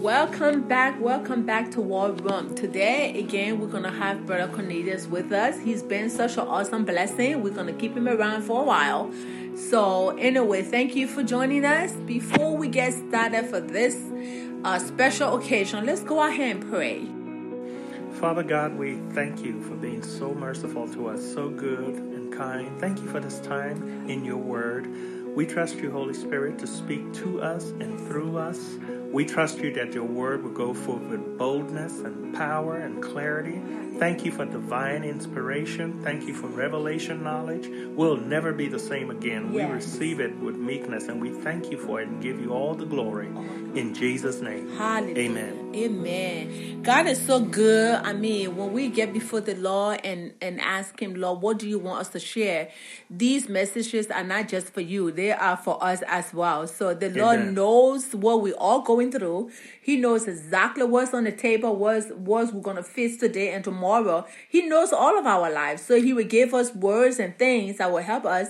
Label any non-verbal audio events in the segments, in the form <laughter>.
Welcome back, welcome back to War Room. Today, again, we're gonna have Brother Cornelius with us. He's been such an awesome blessing. We're gonna keep him around for a while. So, anyway, thank you for joining us. Before we get started for this uh, special occasion, let's go ahead and pray. Father God, we thank you for being so merciful to us, so good and kind. Thank you for this time in your word. We trust you, Holy Spirit, to speak to us and through us. We trust you that your word will go forth with boldness and power and clarity. Thank you for divine inspiration. Thank you for revelation knowledge. We'll never be the same again. We receive it with meekness and we thank you for it and give you all the glory. In Jesus' name. Hallelujah. Amen. Amen. God is so good. I mean, when we get before the Lord and, and ask Him, Lord, what do you want us to share? These messages are not just for you, they are for us as well. So the Lord Amen. knows what we're all going through. He knows exactly what's on the table, what's, what we're going to face today and tomorrow. He knows all of our lives. So He will give us words and things that will help us,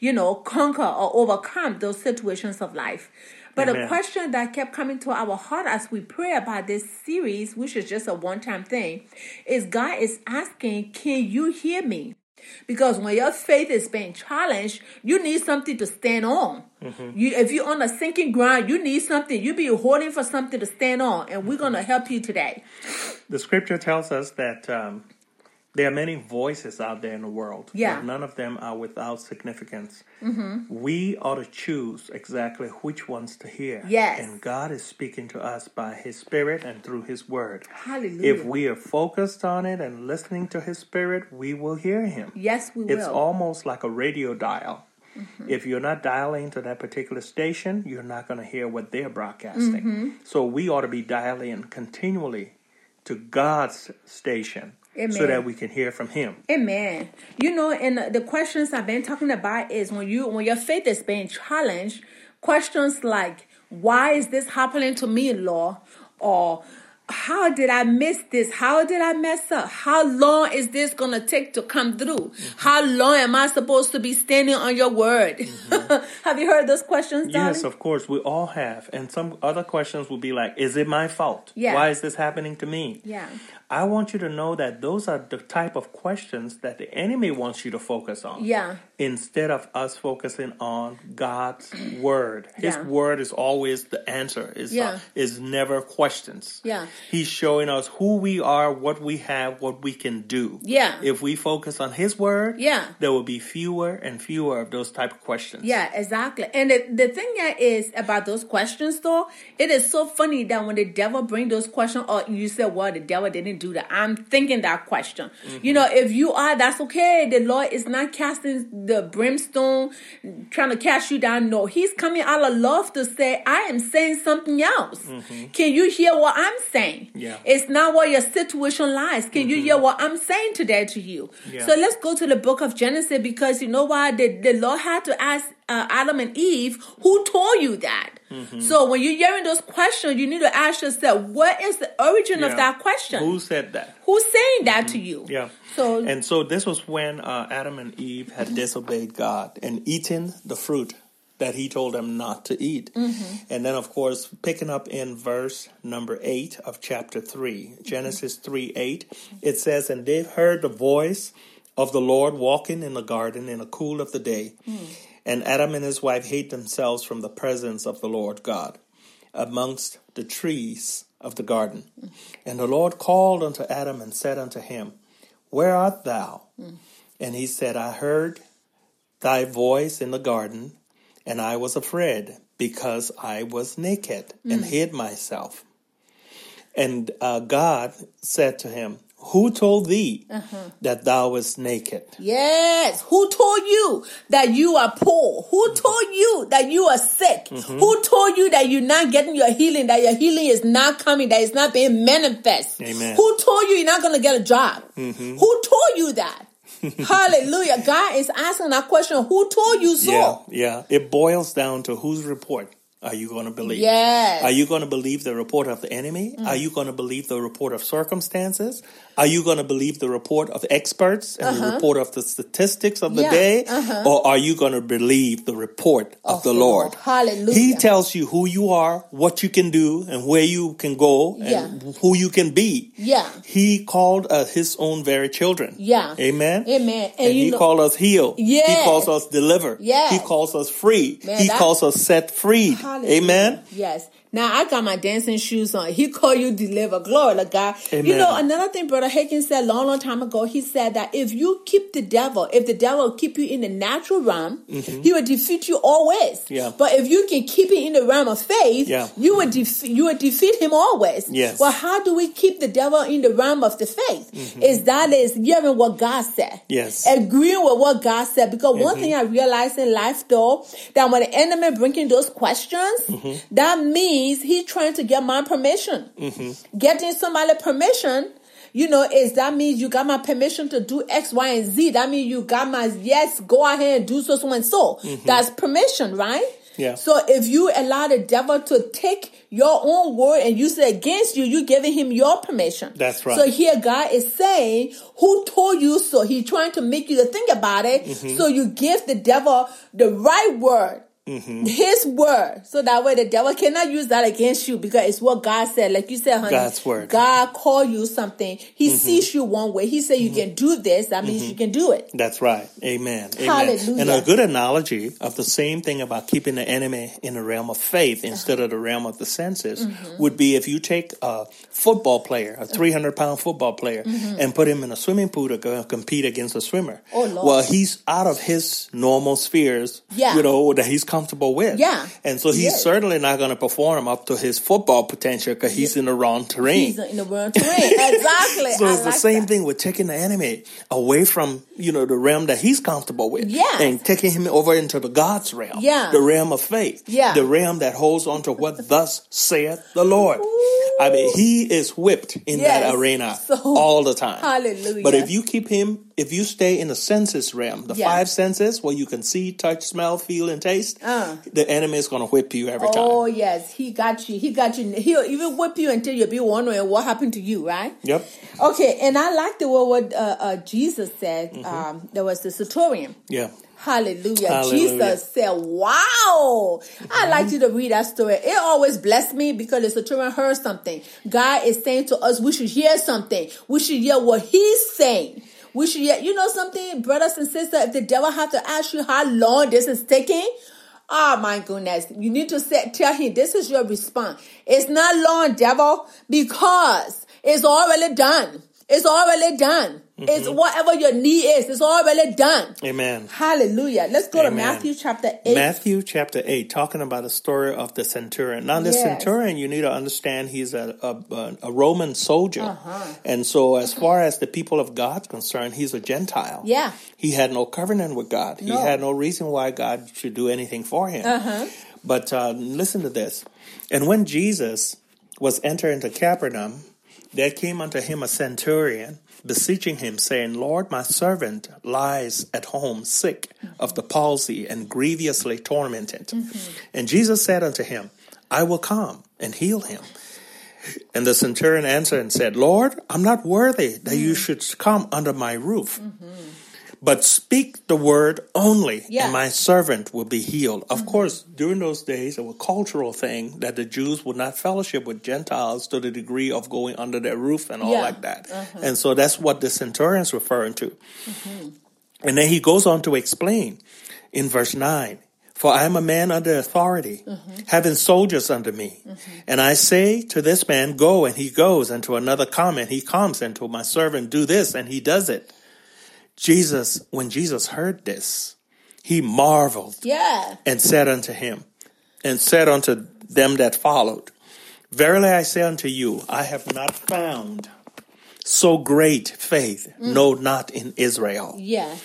you know, conquer or overcome those situations of life. But a question that kept coming to our heart as we pray about this series, which is just a one time thing, is God is asking, Can you hear me? Because when your faith is being challenged, you need something to stand on. You, if you're on a sinking ground, you need something. You be holding for something to stand on, and we're gonna help you today. The scripture tells us that um, there are many voices out there in the world. Yeah. But none of them are without significance. Mm-hmm. We ought to choose exactly which ones to hear. Yes. And God is speaking to us by His Spirit and through His Word. Hallelujah. If we are focused on it and listening to His Spirit, we will hear Him. yes, we It's will. It's almost like a radio dial. Mm-hmm. If you're not dialing to that particular station, you're not going to hear what they're broadcasting. Mm-hmm. So we ought to be dialing continually to God's station so Amen. that we can hear from Him. Amen. You know, and the questions I've been talking about is when you when your faith is being challenged, questions like why is this happening to me, Lord? Or how did I miss this? How did I mess up? How long is this gonna take to come through? Mm-hmm. How long am I supposed to be standing on your word? Mm-hmm. <laughs> Have you heard those questions, darling? Yes, of course, we all have. And some other questions will be like, Is it my fault? Yeah. Why is this happening to me? Yeah. I want you to know that those are the type of questions that the enemy wants you to focus on. Yeah. Instead of us focusing on God's word. His Yeah. word is always the answer. Is uh, Yeah. is never questions. Yeah. He's showing us who we are, what we have, what we can do. Yeah. If we focus on his word, Yeah. there will be fewer and fewer of those type of questions. Yeah, exactly. And the, the thing that is about those questions though, it is so funny that when the devil bring those questions or you say, well, the devil didn't do that. I'm thinking that question. You know, if you are, that's okay. The Lord is not casting the brimstone, trying to cast you down. No, he's coming out of love to say, I am saying something else. Can you hear what I'm saying? Yeah. It's not what your situation lies. Can you hear what I'm saying today to you? Yeah. So let's go to the book of Genesis because you know why the, the Lord had to ask uh, Adam and Eve, who told you that? Mm-hmm. So when you're hearing those questions, you need to ask yourself, what is the origin of that question? Who said that? Who's saying that to mm-hmm. you? Yeah. So And so this was when uh, Adam and Eve had mm-hmm. disobeyed God and eaten the fruit that he told them not to eat. Mm-hmm. And then, of course, picking up in verse number 8 of chapter 3, Genesis 3 8, it says, And they heard the voice of the Lord walking in the garden in the cool of the day. Mm. And Adam and his wife hid themselves from the presence of the Lord God amongst the trees of the garden. And the Lord called unto Adam and said unto him, Where art thou? And he said, I heard thy voice in the garden, and I was afraid because I was naked and hid myself. And uh, God said to him, Who told thee uh-huh. that thou wast naked? Yes. Who told you that you are poor? Who mm-hmm. told you that you are sick? Mm-hmm. Who told you that you're not getting your healing, that your healing is not coming, that it's not being manifest? Amen. Who told you you're not going to get a job? Mm-hmm. Who told you that? <laughs> Hallelujah. God is asking that question. Who told you so? Yeah, yeah. It boils down to whose report are you going to believe? Yes. Are you going to believe the report of the enemy? Are you going to believe the report of circumstances? Are you going to believe the report of experts and the report of the statistics of the Yeah. day? Uh-huh. Or are you going to believe the report of, the Lord? Hallelujah. He tells you who you are, what you can do, and where you can go, and Yeah. who you can be. Yeah. He called us his own very children. Yeah. Amen. Amen. And, And, he know, calls us healed. He calls us deliver. Yes. He calls us free. Man, he that- calls us set free. Hallelujah. Amen. Yes. Now I got my dancing shoes on. He called you deliver. Glory to God. You know, another thing Brother Higgins said a long, long time ago, he said that if you keep the devil, if the devil keep you in the natural realm, he will defeat you always. Mm-hmm. Yeah. But if you can keep it in the realm of faith, Yeah. you will defeat you will defeat him always. Yes. Well, how do we keep the devil in the realm of the faith? Is that is hearing what God said. Mm-hmm. Yes. Agreeing with what God said. Because one Mm-hmm. thing I realized in life though, that when the enemy bringing those questions, Mm-hmm. that means he's trying to get my permission. Mm-hmm. Getting somebody permission, you know, is that means you got my permission to do X, Y, and Z. That means you got my yes, go ahead and do so, so, and so. That's permission, right? Mm-hmm. Yeah. So if you allow the devil to take your own word and use it against you, you're giving him your permission. That's right. So here God is saying, who told you so? He's trying to make you to think about it. Mm-hmm. So you give the devil the right word. Mm-hmm. His word, so that way the devil cannot use that against you because it's what God said. Like you said, honey, God's word. Mm-hmm. God called you something. He sees you one way. He said you can do this. That means you can do it. That's right. Amen. Amen. Hallelujah. And a good analogy of the same thing about keeping the enemy in the realm of faith instead of the realm of the senses Mm-hmm. would be if you take a football player, a 300 pound football player, and put him in a swimming pool to go compete against a swimmer. Mm-hmm. Oh, Lord. Well, he's out of his normal spheres, Yeah. you know, that he's comfortable with. Yeah. And so he's Yes. certainly not going to perform up to his football potential because he's in the wrong terrain. He's in the wrong terrain. <laughs> exactly. So I it's the same that. thing with taking the enemy away from, you know, the realm that he's comfortable with. Yeah. And taking him over into the God's realm. Yeah. The realm of faith. Yeah. The realm that holds on to what thus saith the Lord. I mean, he is whipped in that arena <laughs> So- all the time. Hallelujah. But if you keep him, if you stay in the senses realm, the Yeah. five senses where you can see, touch, smell, feel, and taste, Uh. the enemy is going to whip you every Oh time. Oh yes, he got you. He got you. He'll even whip you until you'll be wondering what happened to you, right? Yep. Okay, and I like the way what uh, uh, Jesus said. Mm-hmm. Um, there was the centurion. Yeah. Hallelujah. Hallelujah. Jesus said, Wow. I'd like you to read that story. It always blessed me because the centurion heard something. God is saying to us, we should hear something. We should hear what he's saying. We should yet, you know something, brothers and sisters, if the devil have to ask you how long this is taking, Oh my goodness. You need to say, tell him this is your response. It's not long, devil, because it's already done. It's already done. It's whatever your need is. It's already done. Amen. Hallelujah. Let's go to Matthew chapter 8. Matthew chapter 8, talking about the story of the centurion. Now, the Yes. centurion, you need to understand he's a, a, a Roman soldier. Uh-huh. And so, as far as the people of God's concerned, he's a Gentile. Yeah. He had no covenant with God, he had no reason why God should do anything for him. Uh-huh. But uh, listen to this. And when Jesus was entered into Capernaum, there came unto him a centurion, beseeching him, saying, Lord, my servant lies at home sick of the palsy and grievously tormented. Mm-hmm. And Jesus said unto him, I will come and heal him. And the centurion answered and said, Lord, I'm not worthy that you mm. should come under my roof. Mm-hmm. But speak the word only, Yeah. and my servant will be healed. Of mm-hmm. course, during those days, it was a cultural thing that the Jews would not fellowship with Gentiles to the degree of going under their roof and all Yeah. like that. Uh-huh. And so that's what the centurion's referring to. Mm-hmm. And then he goes on to explain in verse 9 For I am a man under authority, mm-hmm. having soldiers under me. And I say to this man, Go, and he goes, and to another, Come, and he comes, and to my servant, Do this, and he does it. Jesus, when Jesus heard this, he marveled Yeah. and said unto him, and said unto them that followed, Verily I say unto you, I have not found so great faith, no, not in Israel. Yeah.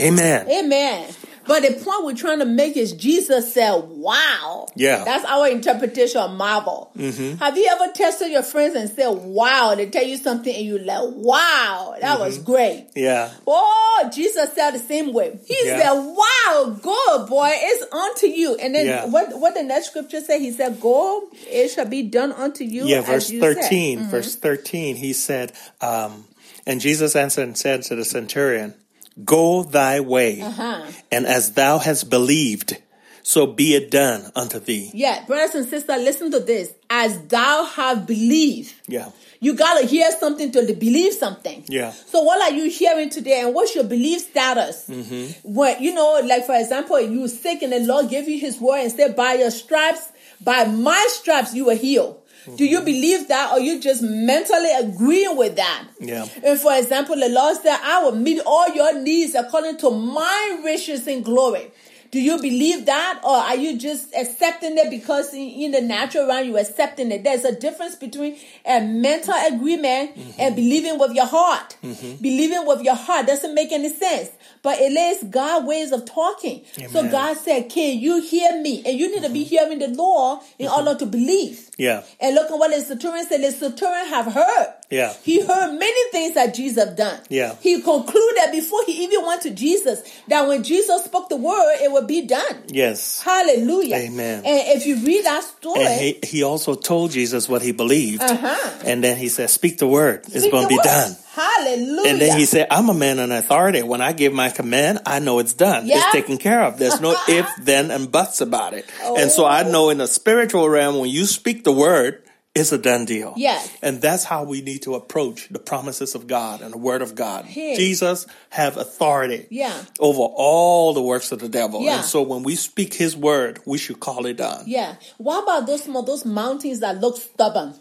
Amen. Amen. But the point we're trying to make is Jesus said, wow. Yeah. That's our interpretation of marvel. Have you ever tested your friends and said, wow? They tell you something and you like, wow, that was great. Yeah. Oh, Jesus said the same way. He Yeah. said, "Wow, good boy, it's unto you." And then Yeah. what? What the next scripture said, He said, "Go, it shall be done unto you." Yeah, as verse you said." 13. Mhm. Verse 13, he said, um, and Jesus answered and said to the centurion, Go thy way, Uh-huh. and as thou hast believed, so be it done unto thee. Yeah, brothers and sisters, listen to this. As thou have believed, Yeah. you gotta hear something to believe something. Yeah. So what are you hearing today, and what's your belief status? Mm-hmm. When you know, like for example, you sick and the Lord gave you His word and said, "By your stripes, by my stripes, you were healed." Do Mm-hmm. you believe that, or you just mentally agreeing with that? Yeah. And for example, the Lord said, "I will meet all your needs according to my riches in glory." Do you believe that, or are you just accepting it because in, in the natural realm you're accepting it? There's a difference between a mental agreement and believing with your heart. Believing with your heart doesn't make any sense, but it is God ways of talking. So God said, "Can you hear me?" And you need to be hearing the law in order to believe. Yeah. And look at what the centurion said. The centurion have heard. Yeah. He heard many things that Jesus have done. Yeah. He concluded before he even went to Jesus that when Jesus spoke the word, it would be done. Yes. Hallelujah. Amen. And if you read that story, And he, he also told Jesus what he believed. Uh-huh. And then he said, Speak the word. It's going to be word. done. Hallelujah. And then he said, I'm a man in authority. When I give my command, I know it's done. Yeah. It's taken care of. There's no <laughs> if, then, and buts about it. And so I Oh. know in the spiritual realm, when you speak the word, it's a done deal. Yes. And that's how we need to approach the promises of God and the word of God. Hey. Jesus have authority Yeah. over all the works of the devil. Yeah. And so when we speak his word, we should call it done. Yeah. What about those those mountains that look stubborn?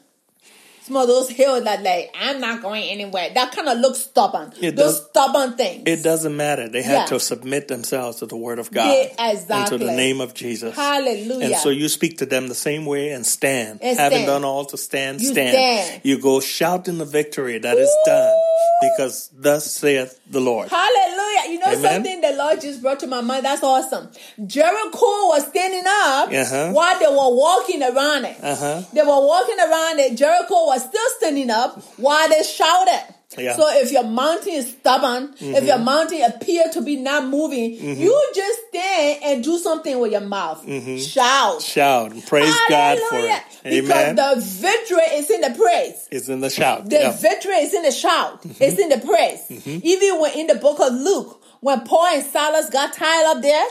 Those hills that like I'm not going anywhere. That kind of looks stubborn. It those does- stubborn things. It doesn't matter. They had Yeah. to submit themselves to the word of God Yeah, and to the name of Jesus. Hallelujah. And so you speak to them the same way and stand. And Having stand. done all to stand, You stand. stand. You go shouting the victory that is done because thus saith the Lord. Hallelujah. You know Amen. something the Lord just brought to my mind? That's awesome. Jericho was standing up Uh-huh. while they were walking around it. Uh-huh. They were walking around it. Jericho was still standing up while they shouted. Yeah. So if your mountain is stubborn, if your mm-hmm. mountain appear to be not moving, mm-hmm. you just stand and do something with your mouth. Mm-hmm. Shout. Shout and praise God for it. Amen. Because the victory is in the praise. it's in the shout. The Yeah. victory is in the shout. It's in the praise. Even when in the book of Luke, when Paul and Silas got tied up there,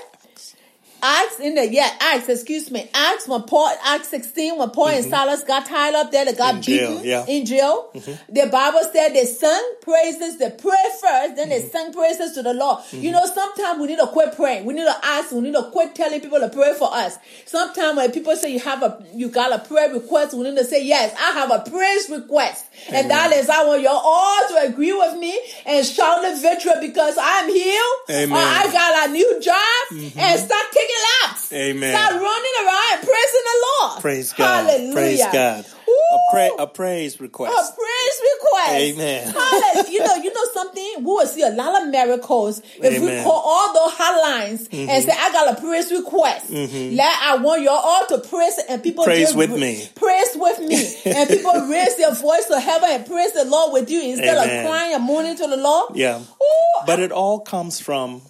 Acts in the yeah Acts excuse me. Acts when Paul Acts sixteen when Paul and mm-hmm. Silas got tied up there they got In jail, beaten yeah. in jail. Mm-hmm. The Bible said they sung praises they prayed first then they mm-hmm. sung praises to the Lord. You know sometimes we need to quit praying. We need to ask we need to quit telling people to pray for us. Sometimes when people say you have a you got a prayer request we need to say yes I have a praise request and that is I want you all to agree with me and shout the victory because I'm healed Amen. or I got a new job mm-hmm. and start taking laps. Amen. Start running around and praising the Lord. Praise God. Hallelujah. Praise God. Ooh. A, pra- a praise request. A praise Amen. <laughs> Hallelujah. You know, you know something? We will see a lot of miracles if we Amen. Mm-hmm. call all those hotlines and say, I got a praise request. Let I want you all to praise and people Praise with me. Praise with me. <laughs> and people raise their voice to heaven and praise the Lord with you instead Amen. of crying and mourning to the Lord. Yeah. Ooh, But it all comes from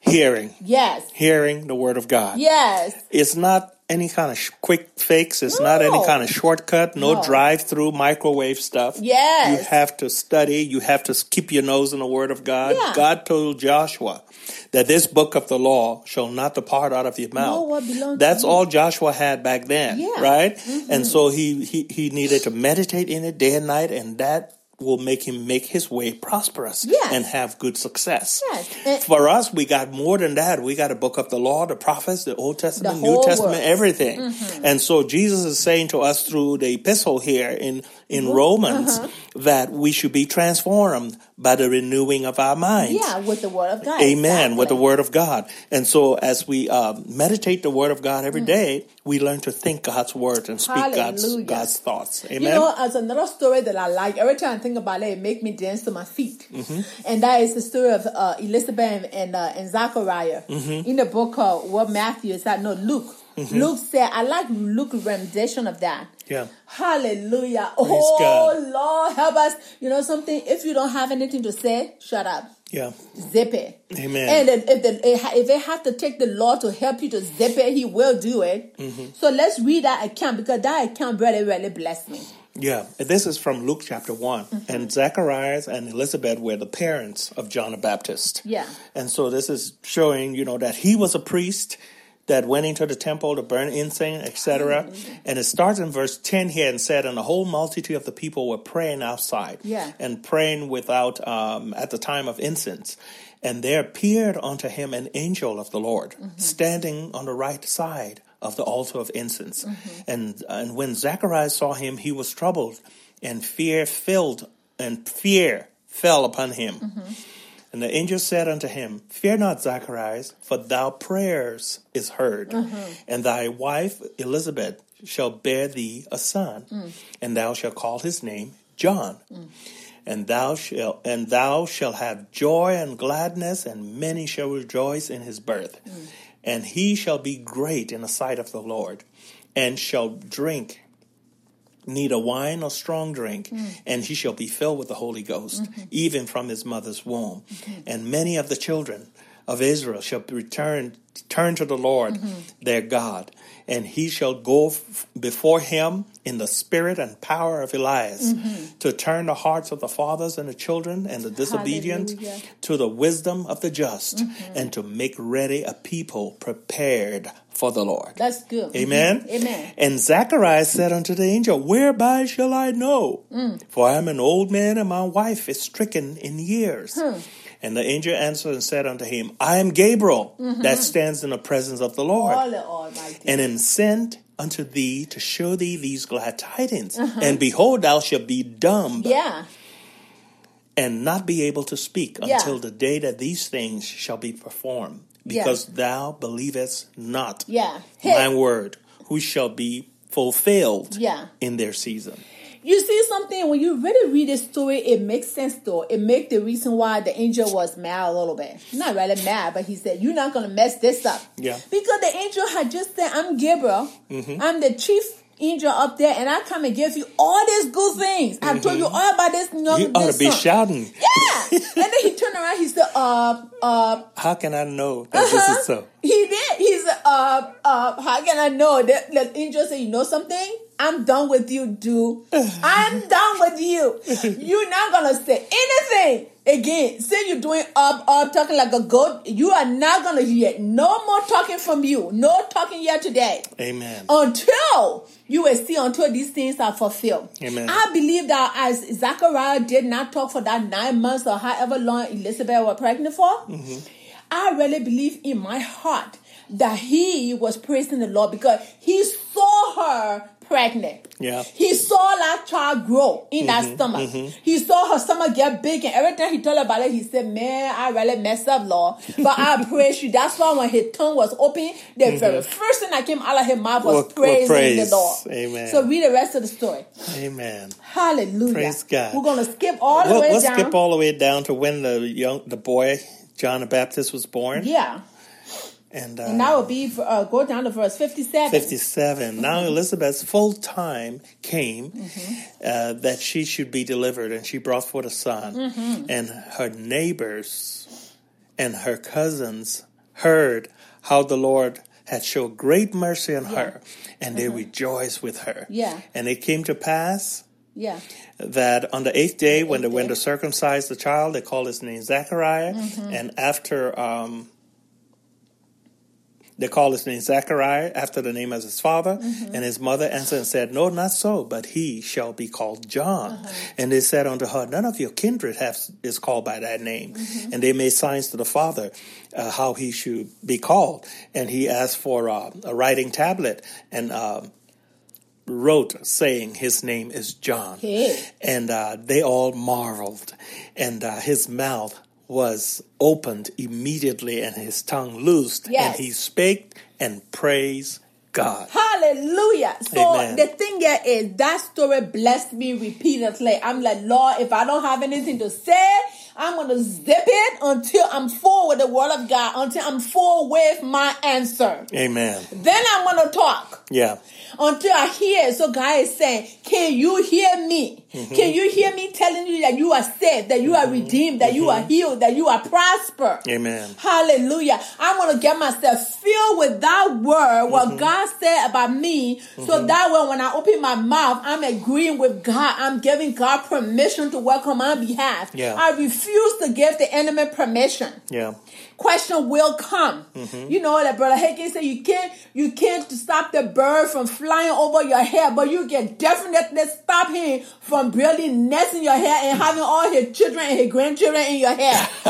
hearing, yes. hearing the word of God. Yes. It's not any kind of sh- quick fix. It's not any kind of shortcut. No, No. drive-through microwave stuff. Yes. You have to study. You have to keep your nose in the word of God. Yeah. God told Joshua that this book of the law shall not depart out of your mouth. to That's all Joshua had back then, Yeah. Mm-hmm. right? And so he, he he needed to meditate in it day and night, and that will make him make his way prosperous Yes. and have good success. Yes. And- For us, we got more than that. We got a book of the law, the prophets, the Old Testament, The New Testament, works. everything. Mm-hmm. And so Jesus is saying to us through the epistle here in, in Mm-hmm. Romans Uh-huh. that we should be transformed by the renewing of our minds. Yeah, with the word of God. Amen. With the word of God. And so as we um, meditate the word of God every day, we learn to think God's word and speak God's, Hallelujah. God's thoughts. Amen. You know, as another story that I like, every time I think about it, it make me dance to my feet. Mm-hmm. And that is the story of uh, Elizabeth and uh, and Zachariah Mm-hmm. in the book of what Matthew is that no Luke. Luke said, I like Luke rendition of that. Yeah. Hallelujah. oh God. Lord, help us. You know something? If you don't have anything to say, shut up. yeah. Zip it. Amen. And if, if, the, if they have to take the law to help you to zip it, he will do it. Mm-hmm. So let's read that account because that account really, really blessed me. Yeah, this is from Luke chapter one, Mm-hmm. and Zacharias and Elizabeth were the parents of John the Baptist. Yeah. and so this is showing, you know, that he was a priest that went into the temple to burn incense, etc. And it starts in verse ten here and said, and the whole multitude of the people were praying outside, Yeah. and praying without um, at the time of incense. And there appeared unto him an angel of the Lord, mm-hmm. standing on the right side of the altar of incense. Mm-hmm. And and when Zacharias saw him, he was troubled, and fear filled, and fear fell upon him. Mm-hmm. And the angel said unto him, Fear not, Zacharias, for thy prayers is heard, mm-hmm. and thy wife Elizabeth shall bear thee a son, mm. and thou shalt call his name John. Mm. And thou shalt and thou shalt have joy and gladness, and many shall rejoice in his birth. Mm. And he shall be great in the sight of the Lord, and shall drink neither wine nor strong drink, mm. and he shall be filled with the Holy Ghost, mm-hmm. even from his mother's womb. Mm-hmm. And many of the children of Israel shall return turn to the Lord mm-hmm. their God, and he shall go f- before him in the spirit and power of Elias to turn the hearts of the fathers and the children and the disobedient Hallelujah. to the wisdom of the just, and to make ready a people prepared for the Lord. That's good. Amen. Mhm. Amen. And Zacharias said unto the angel, Whereby shall I know? Mm. For I am an old man, and my wife is stricken in years. And the angel answered and said unto him, I am Gabriel, Mm-hmm. that stands in the presence of the Lord, All and am sent unto thee to show thee these glad tidings. Uh-huh. And behold, thou shalt be dumb yeah. and not be able to speak Yeah. until the day that these things shall be performed, Because thou believest not Yeah. my word, who shall be fulfilled Yeah. in their season. you see something when you really read this story, it makes sense though. It makes the reason why the angel was mad a little bit. Not really mad, but he said, "You're not gonna mess this up." Yeah. Because the angel had just said, "I'm Gabriel. Mm-hmm. I'm the chief." Angel up there, and I come and give you all these good things. I told you all about this. Mm-hmm. you ought to be son. shouting. Yeah, and then he turned around. He said, "Uh, uh, How can I know that this is so? he did. He said, uh, uh, how can I know that the angel said, you know something? I'm done with you, dude. <sighs> I'm done with you. You're not gonna say anything again. Say you're doing up, up, talking like a goat. You are not gonna hear no more talking from you. No talking here today Amen. until you will see until these things are fulfilled. Amen. I believe that as Zachariah did not talk for that nine months or however long Elizabeth was pregnant for, Mm-hmm. I really believe in my heart that he was praising the Lord because he saw her pregnant. Yeah. He saw that child grow in that mm-hmm, stomach. Mm-hmm. He saw her stomach get big, and every time he told about it, he said, Man, I really messed up, Lord. But I <laughs> praise you. That's why when his tongue was open, the mm-hmm. very first thing that came out of his mouth was Well, well, praising praise. the Lord. Amen. So read the rest of the story. Amen. Hallelujah. Praise God. We're gonna skip all the We'll, way we'll down. skip all the way down to when the young the boy John the Baptist was born, yeah. And, uh, And that would be uh, go down to verse fifty-seven. 57. Now Elizabeth's full time came Mm-hmm. uh, that she should be delivered, and she brought forth a son. Mm-hmm. And her neighbors and her cousins heard how the Lord had showed great mercy on her, and they rejoiced with her. Mm-hmm. Yeah. And it came to pass Yeah. that on the eighth day, when eighth they went to circumcise the child, they called his name Zachariah. Mm-hmm. And after um, they called his name Zachariah after the name of his father, Mm-hmm. and his mother answered and said, No, not so, but he shall be called John. Uh-huh. And they said unto her, None of your kindred have, is called by that name. Mm-hmm. And they made signs to the father uh, how he should be called. And he asked for uh, a writing tablet and. Uh, wrote saying his name is John. Hey. And uh, they all marveled. And uh, his mouth was opened immediately and his tongue loosed. Yes. And he spake and praised God. Hallelujah. So Amen. the thing here is that story blessed me repeatedly. I'm like, Lord, if I don't have anything to say, I'm gonna zip it until I'm full with the word of God, until I'm full with my answer. Amen. Then I'm gonna talk Yeah. until I hear. So God is saying, Can you hear me? Mm-hmm. Can you hear me telling you that you are saved, that you are redeemed, that you Mm-hmm. are healed, that you are prosper? Amen. Hallelujah. I'm going to get myself filled with that word, what Mm-hmm. God said about me, so that way when I open my mouth, I'm agreeing with God. I'm giving God permission to work on my behalf. Yeah. I refuse to give the enemy permission Yeah. question will come. Mm-hmm. You know that brother Higgins said you can't you can't stop the bird from flying over your head, but you can definitely stop him from really nesting your hair and having all his children and his grandchildren in your hair. <laughs>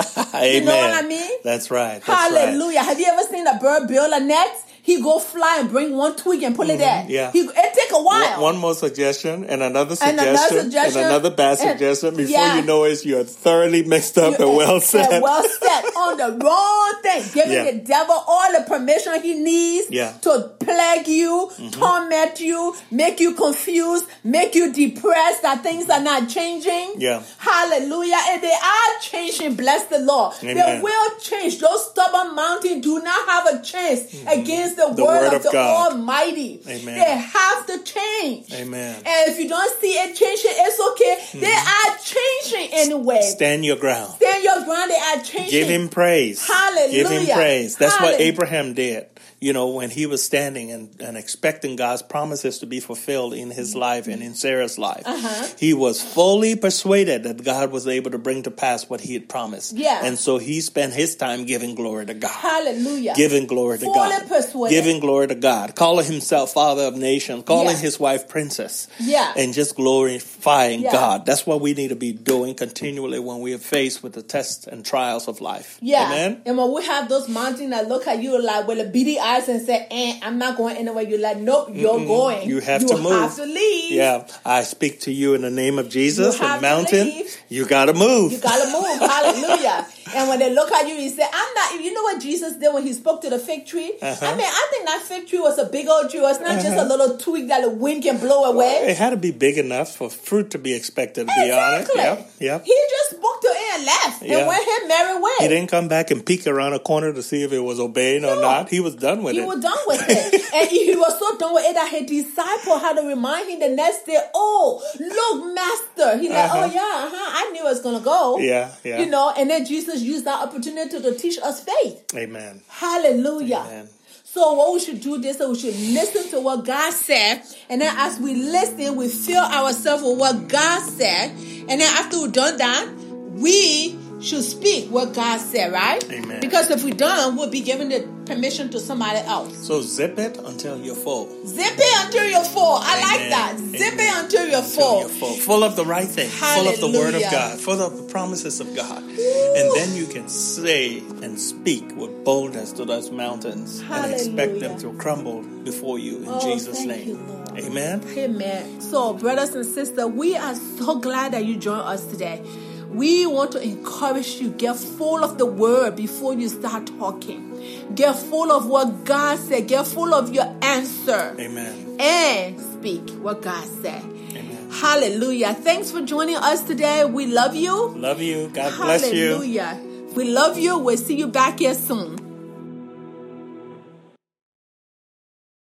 you know what I mean? That's right. That's right. Hallelujah. Have you ever seen a bird build a net? He go fly and bring one twig and put it there. Mm-hmm. yeah. He, it take a while. One, one more suggestion and another And suggestion another suggestion. and another bad And- suggestion. Before yeah. you know it, you're thoroughly mixed up You- and well set. and well set on the wrong thing, giving Yeah. the devil all the permission he needs Yeah. Mm-hmm. to plague you, torment you, make you confused, make you depressed that things are not changing. Yeah. Hallelujah. And they are changing, bless the Lord. They will change. Those stubborn mountains do not have a chance against the, Mm-hmm. The word, word of, of the God. Almighty. Amen. They have to change. Amen. And if you don't see it changing, it's okay. They are changing anyway. Stand your ground. Stand your ground. They are changing. Give him praise. Hallelujah. Give him praise. That's what Abraham did. You know, when he was standing and, and expecting God's promises to be fulfilled in his life and in Sarah's life, Uh-huh. he was fully persuaded that God was able to bring to pass what he had promised. Yeah. And so he spent his time giving glory to God. Hallelujah. Giving glory to Fully God. persuaded. Giving glory to God. Calling himself Father of Nations. Calling Yeah. his wife Princess. Yeah. And just glorifying Yeah. God. That's what we need to be doing continually when we are faced with the tests and trials of life. Yeah. Amen. And when we have those mountains that look at you like with a beady eyes and said, eh, I'm not going anywhere, you're like, nope, you're going. You have to move. You have to leave. Yeah, I speak to you in the name of Jesus. You The to mountain, you gotta move. You gotta move. <laughs> Hallelujah. And when they look at you, you say, I'm not, you know what Jesus did when he spoke to the fig tree? Uh-huh. I mean, I think that fig tree was a big old tree. It's not just a little twig that the wind can blow away. It had to be big enough for fruit to be expected. To be honest, Exactly. yep, yep. He just spoke to it and left Yeah. and went his merry way. He didn't come back and peek around a corner to see if it was obeying or not. He was done with He it. He was done with it. <laughs> and he was so done with it that his disciple had to remind him the next day, oh, look, master. He's like, Uh-huh. oh, yeah, uh-huh. I knew it was going to go. Yeah, yeah. You know, and then Jesus used that opportunity to teach us faith. Amen. Hallelujah. Amen. So what we should do this, we should listen to what God said, and then as we listen, we fill ourselves with what God said, and then after we've done that, we should speak what God said, right? Amen. Because if we don't, we'll be giving the permission to somebody else. So zip it until you're full. Zip it until you're full. I like that. Zip Amen. it until you're Until full. you're full. Full of the right thing. Full of the word of God. Full of the promises of God. And then you can say and speak with boldness to those mountains and expect them to crumble before you in Oh, Jesus' name. you. Amen. Amen. So, brothers and sisters, we are so glad that you joined us today. We want to encourage you get full of the word before you start talking. Get full of what God said. Get full of your answer Amen. and speak what God said. Amen. Hallelujah. Thanks for joining us today. We love you. Love you. God bless you. Hallelujah. We love you. We'll see you back here soon.